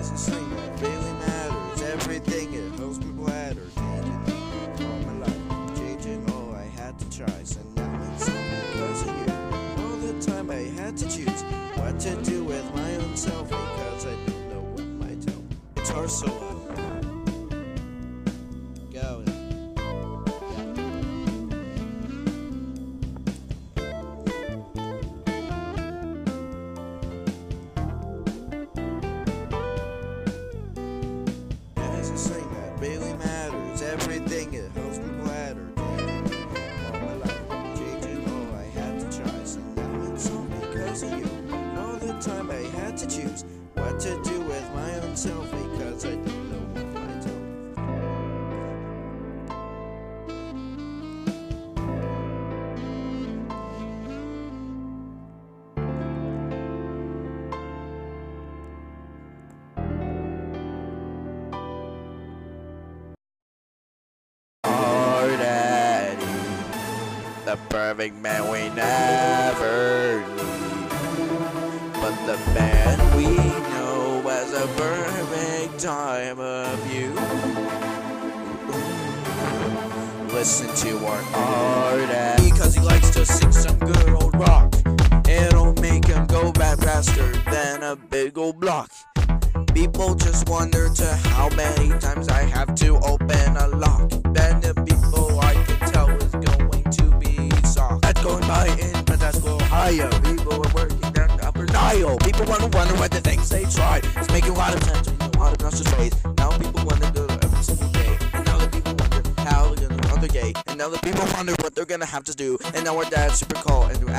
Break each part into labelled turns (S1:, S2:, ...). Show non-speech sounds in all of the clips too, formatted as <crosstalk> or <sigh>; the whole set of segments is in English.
S1: as a
S2: singer. having man gonna have to do. And now we're dad super cool
S3: and we're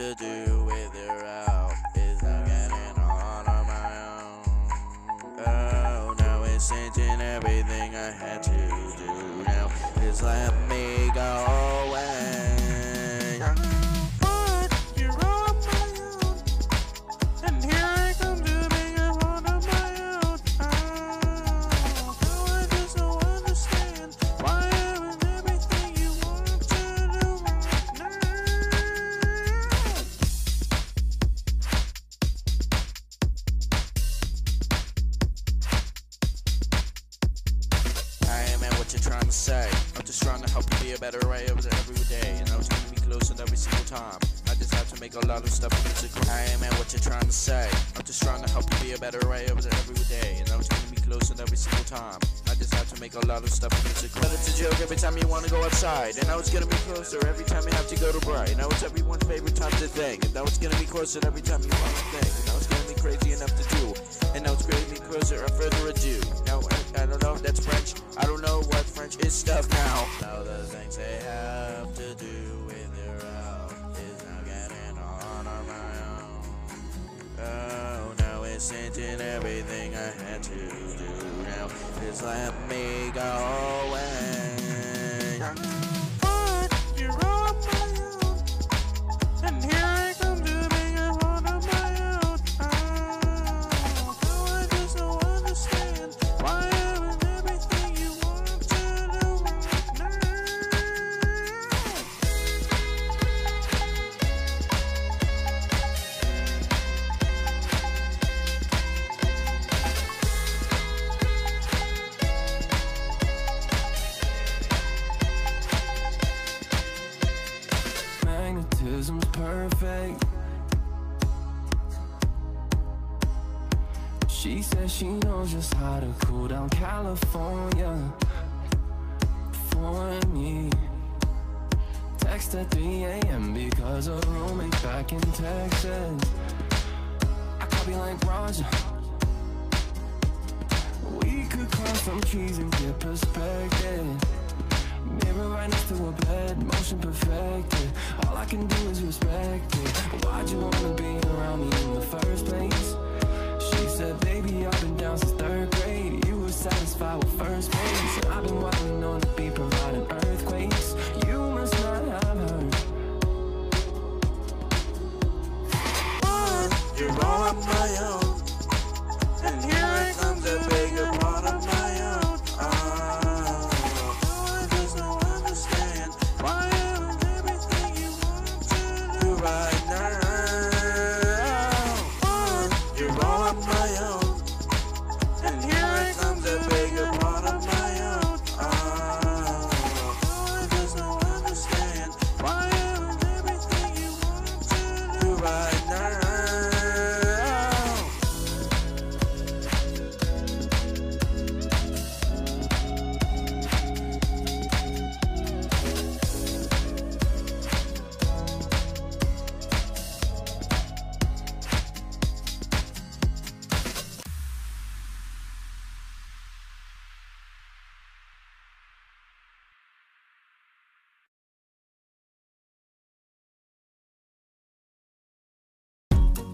S3: to do with your outfits. I'm getting on on my own. Oh, now it's changing everything I had to do. Now
S2: it's like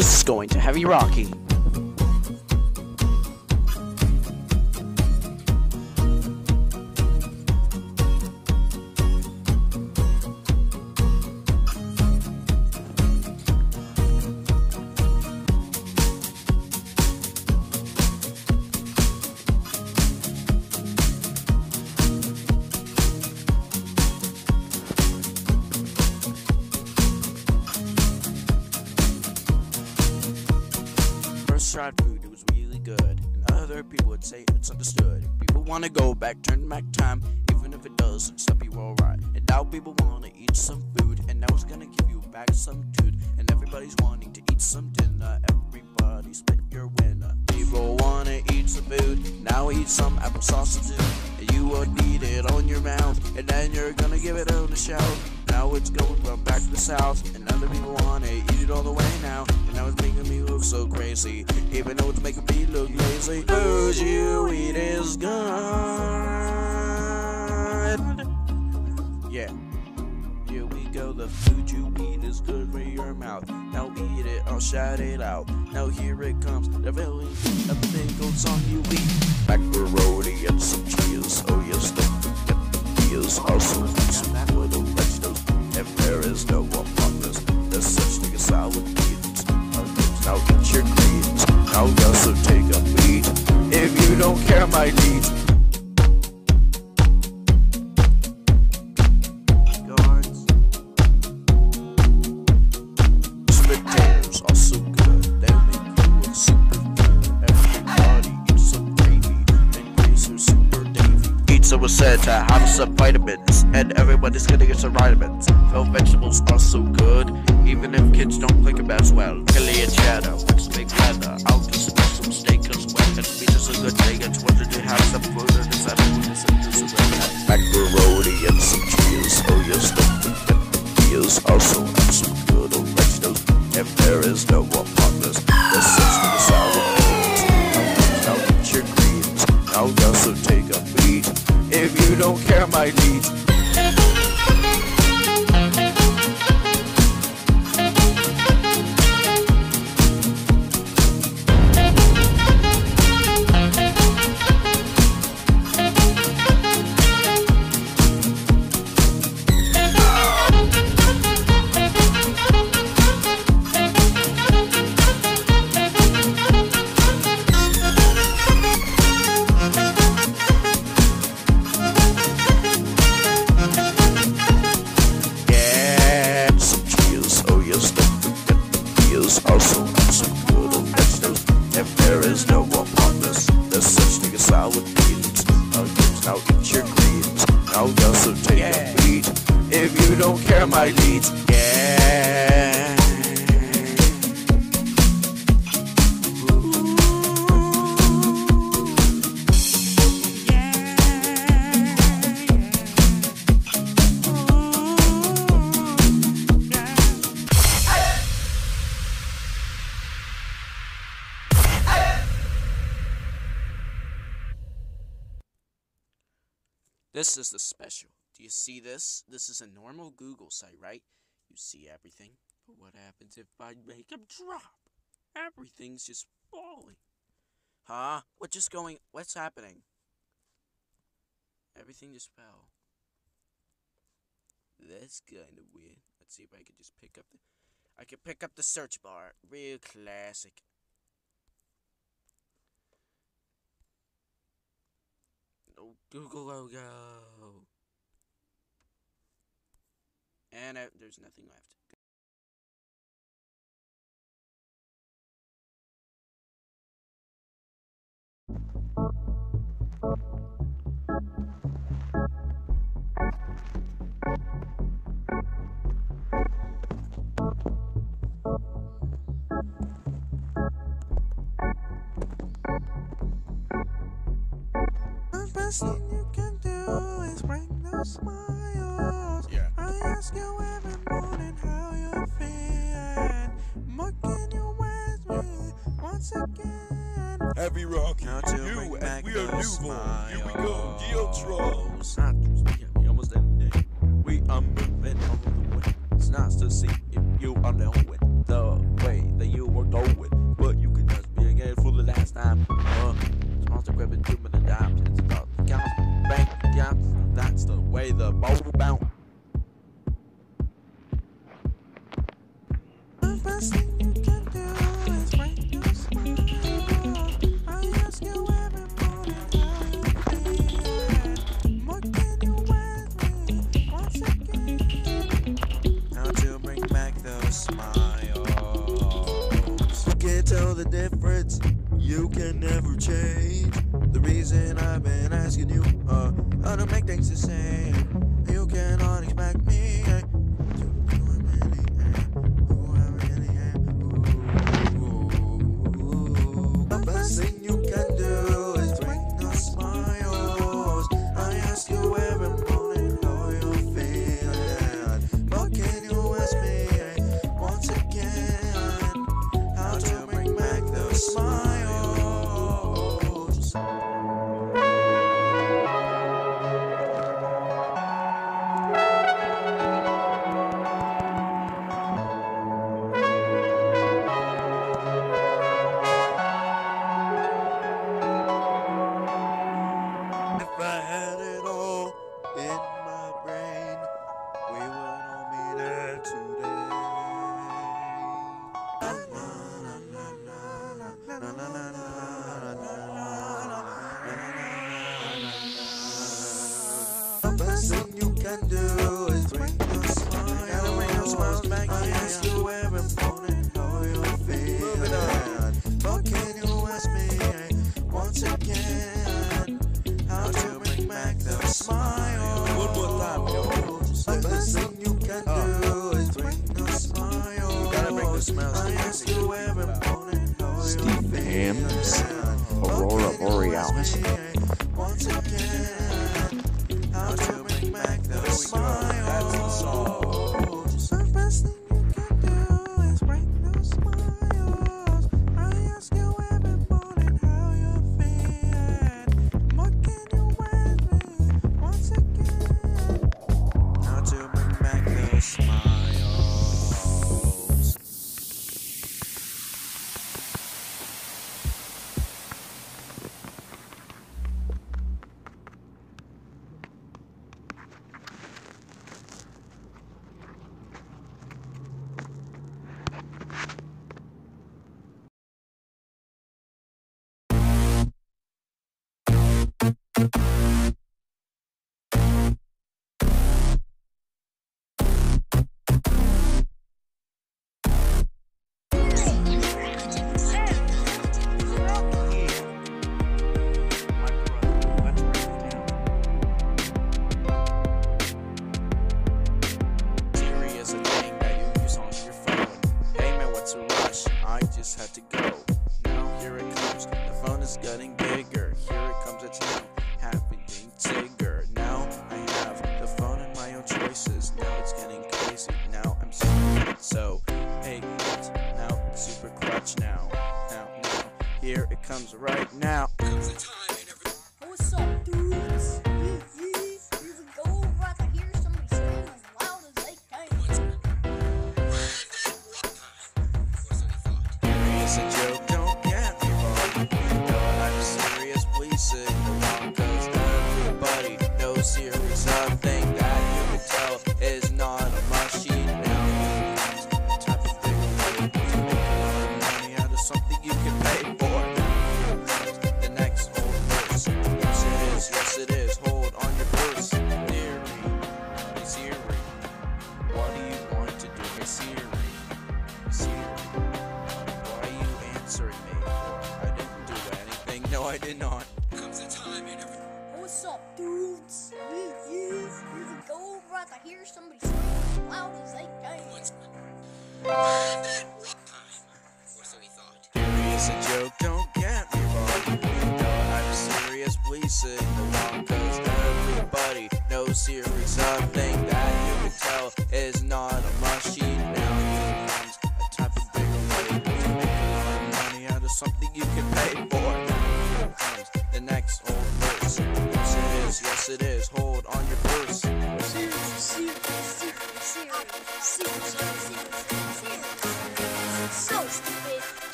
S3: This is going to Heavy Rocky. All the way now. And now it's making me look so crazy, even though it's making me look lazy. Food you eat is good. Yeah. Here we go, the
S2: food you eat is good for your mouth. Now eat it, I'll shout it out. Now here it comes, the belly, everything goes on you eat. Macaroni and some cheese, oh yes, don't forget the meals. Also, some little vegetables, if there is no don't care, my needs. Guards. Good, they make you look super good. Everybody eat some gravy, and grace super davy. Pizza was said to have some vitamins, and everybody's gonna get some vitamins. No vegetables are so good, even if kids don't like them as well. Is a
S4: normal Google site, right? You see everything. But what happens if I make them drop? Everything's just falling. Huh? What just going? What's happening? Everything just fell. That's kind of weird. Let's see if I can just pick up the. I can pick up the search bar. Real classic. No Google logo. And uh, there's nothing left.
S1: Again?
S5: Heavy Rocky,
S1: Now to
S5: you and
S1: back
S5: we are Nuvo. Here we go, Geotron.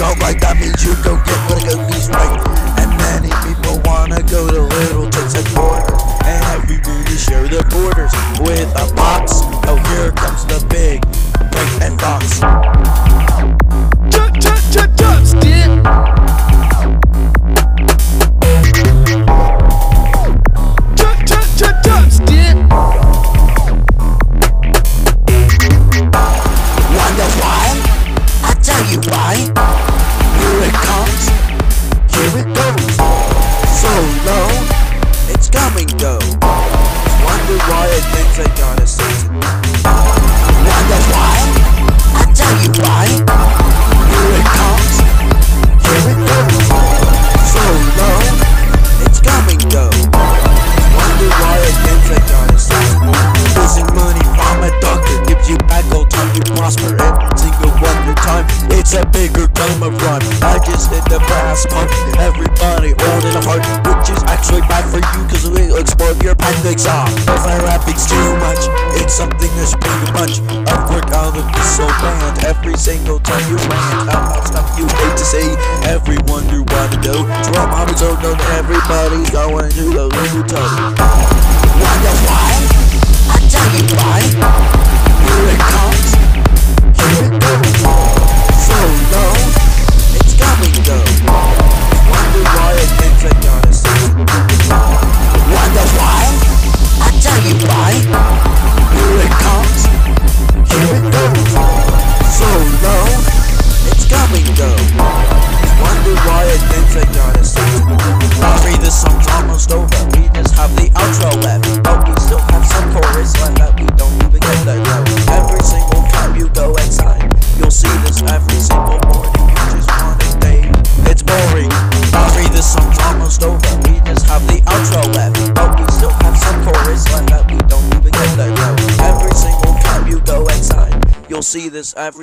S4: don't
S2: like that means you don't get what a goodies right. And many people wanna go to little Texas border, borders. And everybody share the borders with a box. Oh, here comes the big break and box.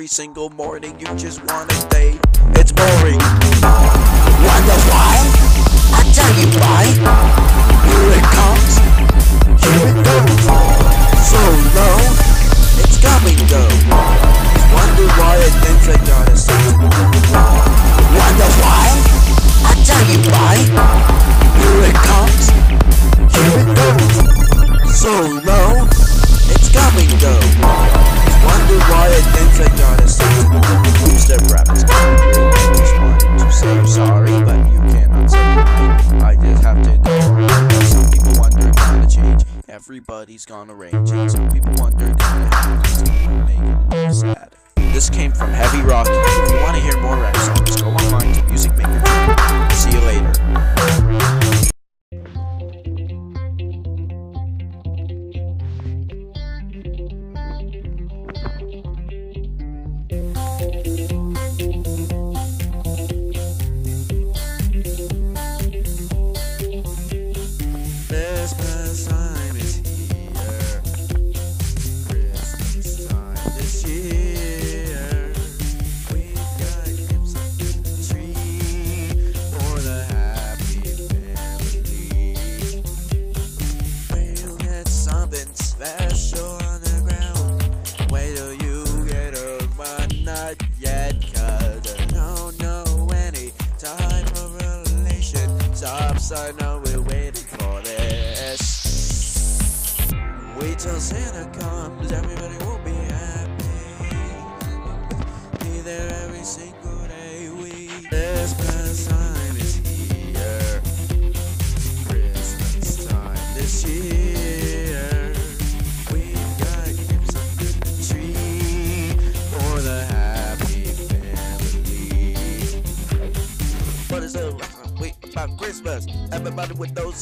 S2: single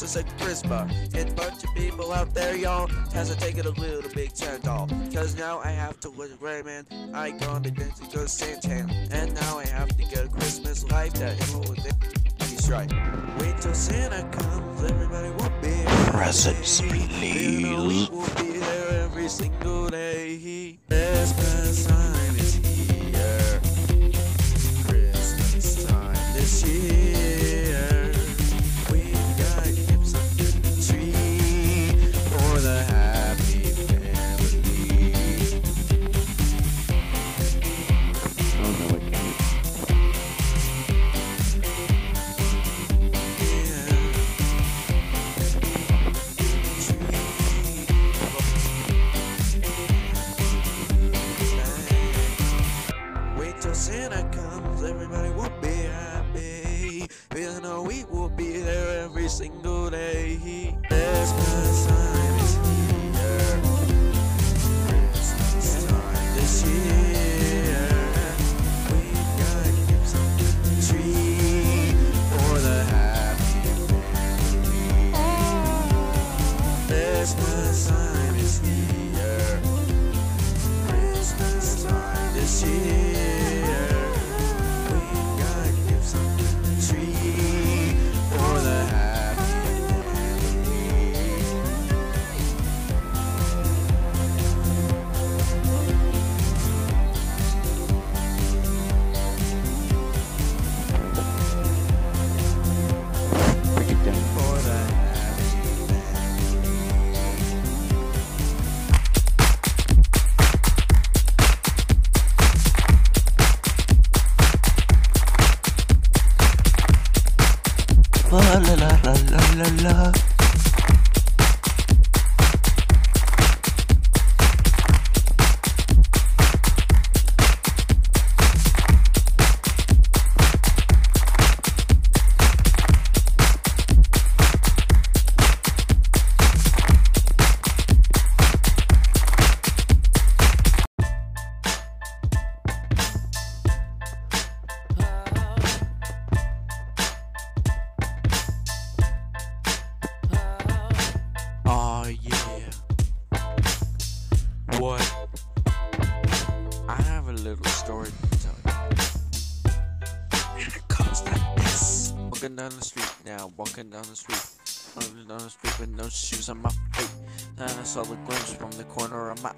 S2: It's a Christmas. A bunch of people out there, y'all, has to take it a little big turn. Cause now I have to look gray man, I got to Mexico Santan. And now I have to get a Christmas life that holiday. He's right. Wait till Santa comes, everybody will be.
S6: Presents, please.
S2: Be there every single day. Best present.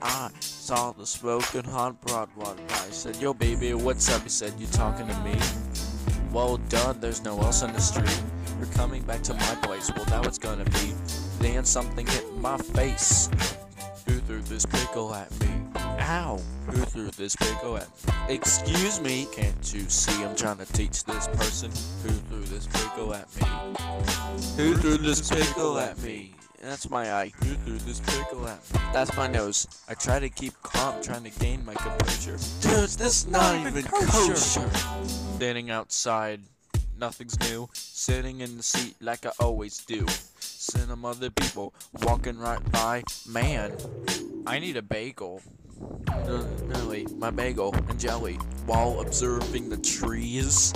S2: My. Saw the smoking hot broad water. I said, Yo, baby, what's up? He said, You talking to me? Well, done, there's no else on the street. You're coming back to my place. Well, now it's gonna be. Then something hit my face. Who threw this pickle at me? Ow! Who threw this pickle at me? Excuse me, can't you see I'm trying to teach this person? Who threw this pickle at me? Who threw this pickle at me? That's my eye. Threw this pickle me? That's my nose. I try to keep calm, trying to gain my composure. Dude, this is not even kosher. Standing outside, nothing's new. Sitting in the seat like I always do. Seeing other people walking right by. Man, I need a bagel. Really, my bagel and jelly while observing the trees.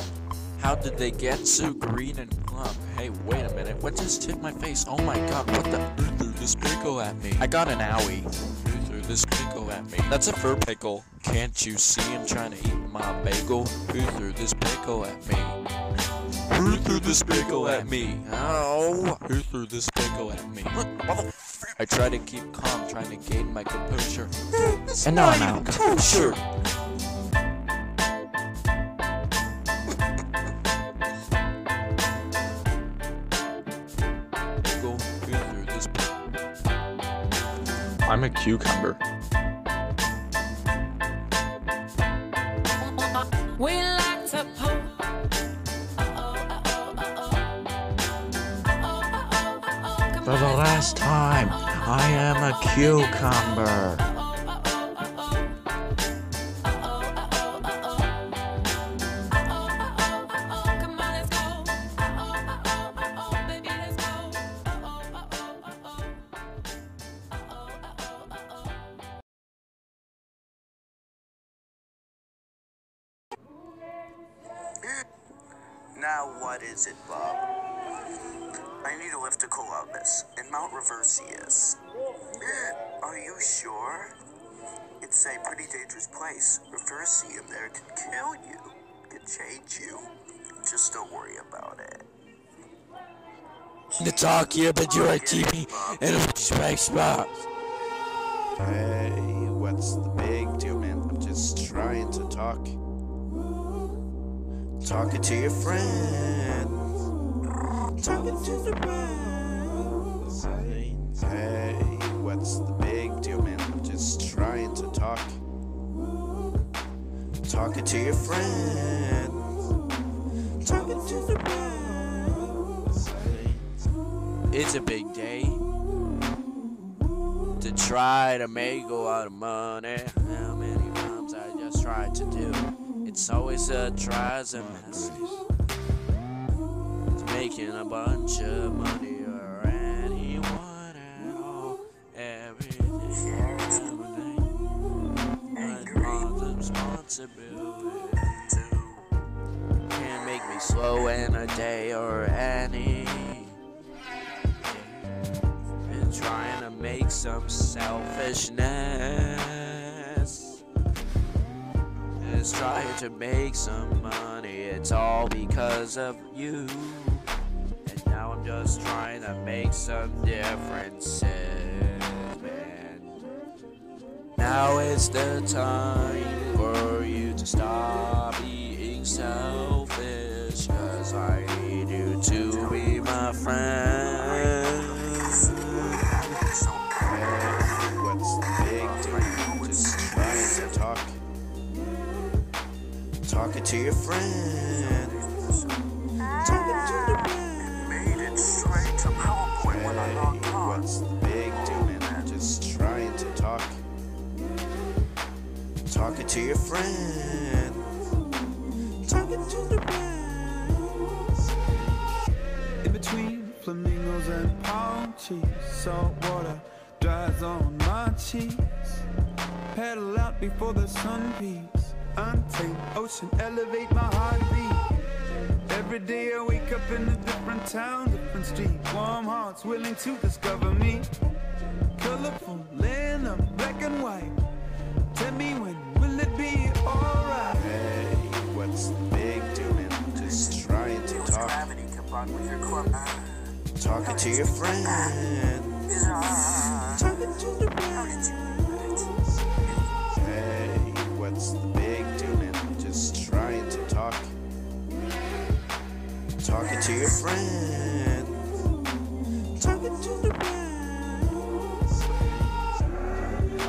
S2: How did they get so green and plump? Hey, wait a minute. What just hit my face? Oh my god, what the? Who threw this pickle at me? I got an owie. Who threw this pickle at me? That's a fur pickle. Can't you see I'm trying to eat my bagel? Who threw this pickle at me? Who threw this pickle at me? Ow! Who threw this pickle at me? I try to keep calm, trying to gain my composure. <laughs> and now I'm out. Kosher.
S6: A cucumber.
S7: For the last time, I am a cucumber.
S8: Dangerous place. Reversium there could kill you, could change you. Just don't worry about it.
S2: The talk here, but you're a TV and a respect spot.
S9: Hey, what's the big deal, man? I'm just trying to talk. Talking to your friends. Talking to the friends. Hey, what's the big deal, man? I'm just trying to talk. Talking to your friends. Talking to the friends.
S2: It's a big day to try to make a lot of money. How many times I just tried to do? It's always a tries and messes. It's making a bunch of money responsibility can't make me slow in a day or any. And trying to make some selfishness is trying to make some money. It's all because of you. And now I'm just trying to make some differences. Now is the time to stop being selfish. Cause I need you to be my friend.
S10: Hey, what's the big deal? Just trying to talk. Talking to your friend. Talking to the friend.
S11: Made it straight to PowerPoint when I logged on.
S10: what's the big deal? Just trying to talk. Talking to your friend.
S12: Salt water dries on my cheeks. Paddle out before the sun peaks. Untamed ocean, elevate my heartbeat. Every day I wake up in a different town, different street. Warm hearts willing to discover me. Colorful land of black and white. Tell me when will it be alright?
S10: Hey, what's the big deal, man? Just trying to talk.
S11: Gravity combined with your core.
S10: Talking to your friend. The? Hey, what's the big deal? Just trying to talk. Talking to your friend. Talking to the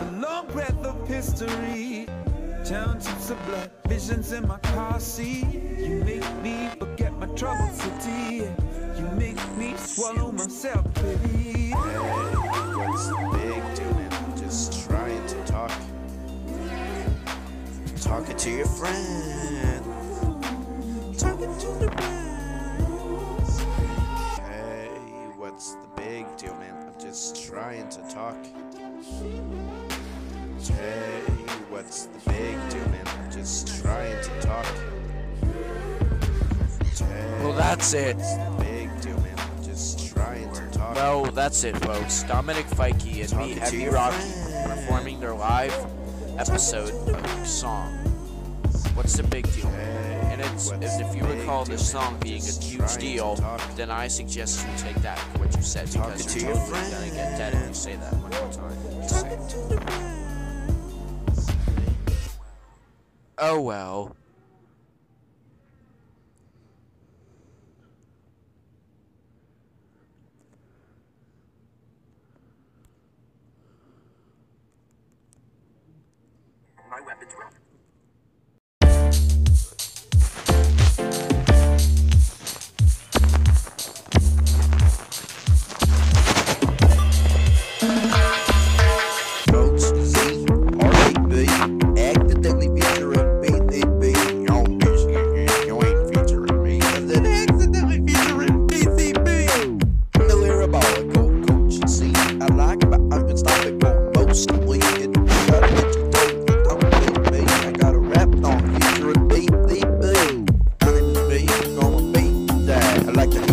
S12: A long breath of history. Townships of blood, visions in my car seat. You make me forget my troubled city. You make me swallow myself, baby.
S10: Hey, what's the big deal, man? Just trying to talk. Talking to your friend. Talking to the friends. Hey, what's the big deal, man? I'm just trying to talk. Hey, what's the big deal, man? I'm just trying to talk. Hey,
S2: Well, that's it. Well, that's it, folks. Dominic Fikey and me,
S10: Talking
S2: Heavy Rocky, performing their live episode of song. What's the big deal? And it's, if you recall this song being a huge deal, then I suggest you take that, what you said, because you're
S10: your
S2: totally gonna get dead if you say that one more time. Just say it. Oh well.
S9: Like to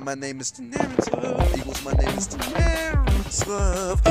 S9: my name is Daenerys Love. Eagles, my name is Daenerys Love.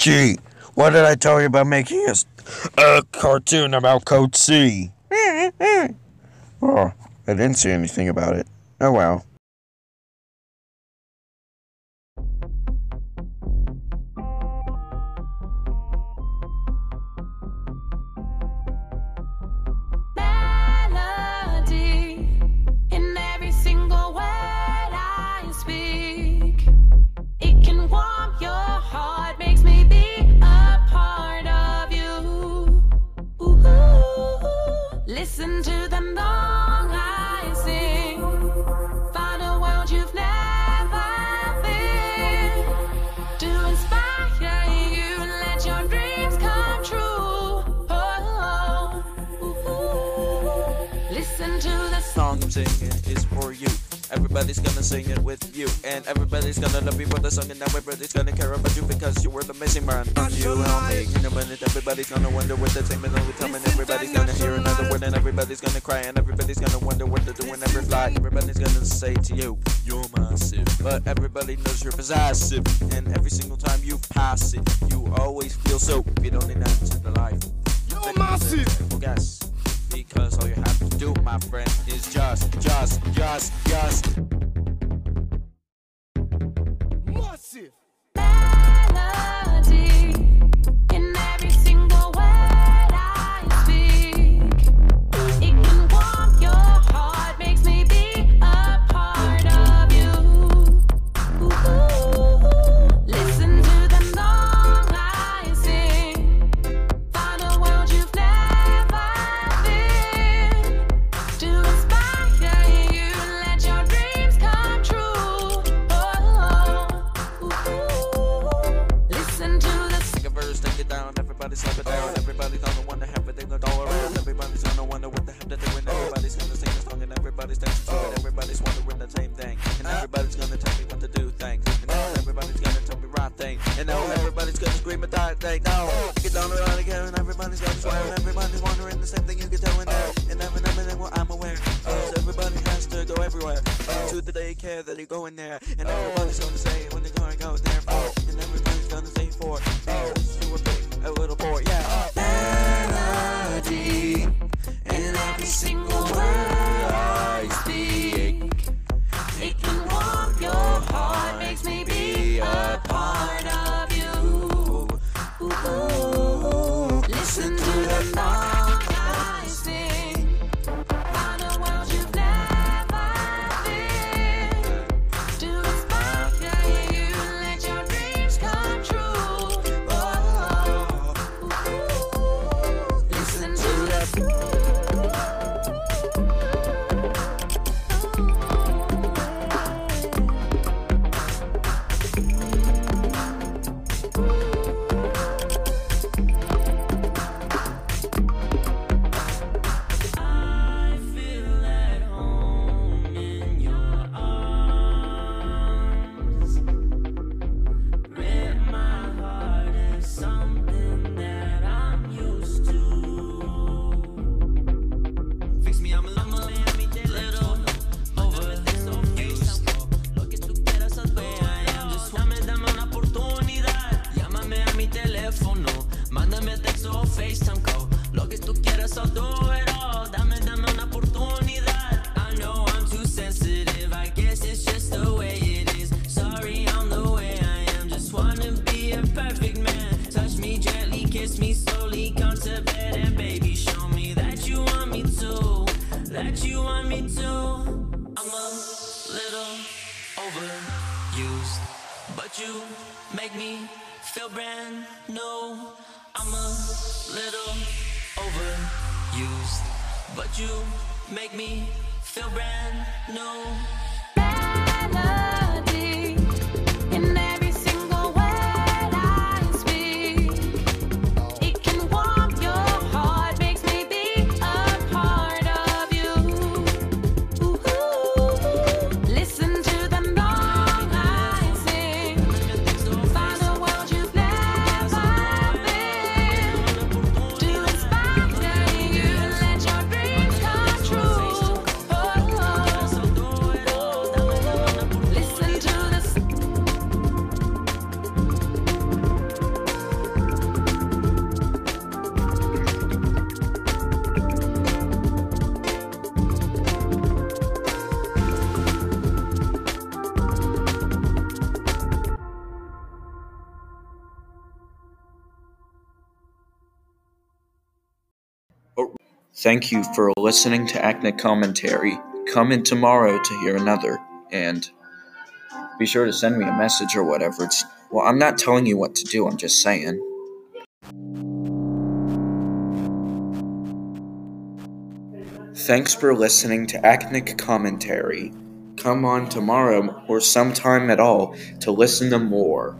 S7: Gee, what did I tell you about making a, a cartoon about Code C? Mm-hmm. oh, I didn't see anything about it. Oh well.
S2: Everybody's gonna sing it with you, and everybody's gonna love you for the song, and everybody's gonna care about you because you were the missing man. Not you, me, In a minute, everybody's gonna wonder what the same is all the time, and everybody's gonna hear another word, and everybody's gonna cry, and everybody's gonna wonder what they're doing every flight. Everybody's gonna say to you, You're massive, but everybody knows you're possessive, and every single time you pass it, you always feel so. You don't need to the life. You're massive. Well, guess. Cause all you have to do, my friend, is just, just, just, just.
S13: You
S7: make me feel brand new. I'm a little overused, but you make me feel brand new.
S6: Thank you for listening to Acne Commentary. Come in tomorrow to hear another, and be sure to send me a message or whatever. It's well, I'm not telling you what to do. I'm just saying. Thanks for listening to Acnic Commentary. Come on tomorrow or sometime at all to listen to more.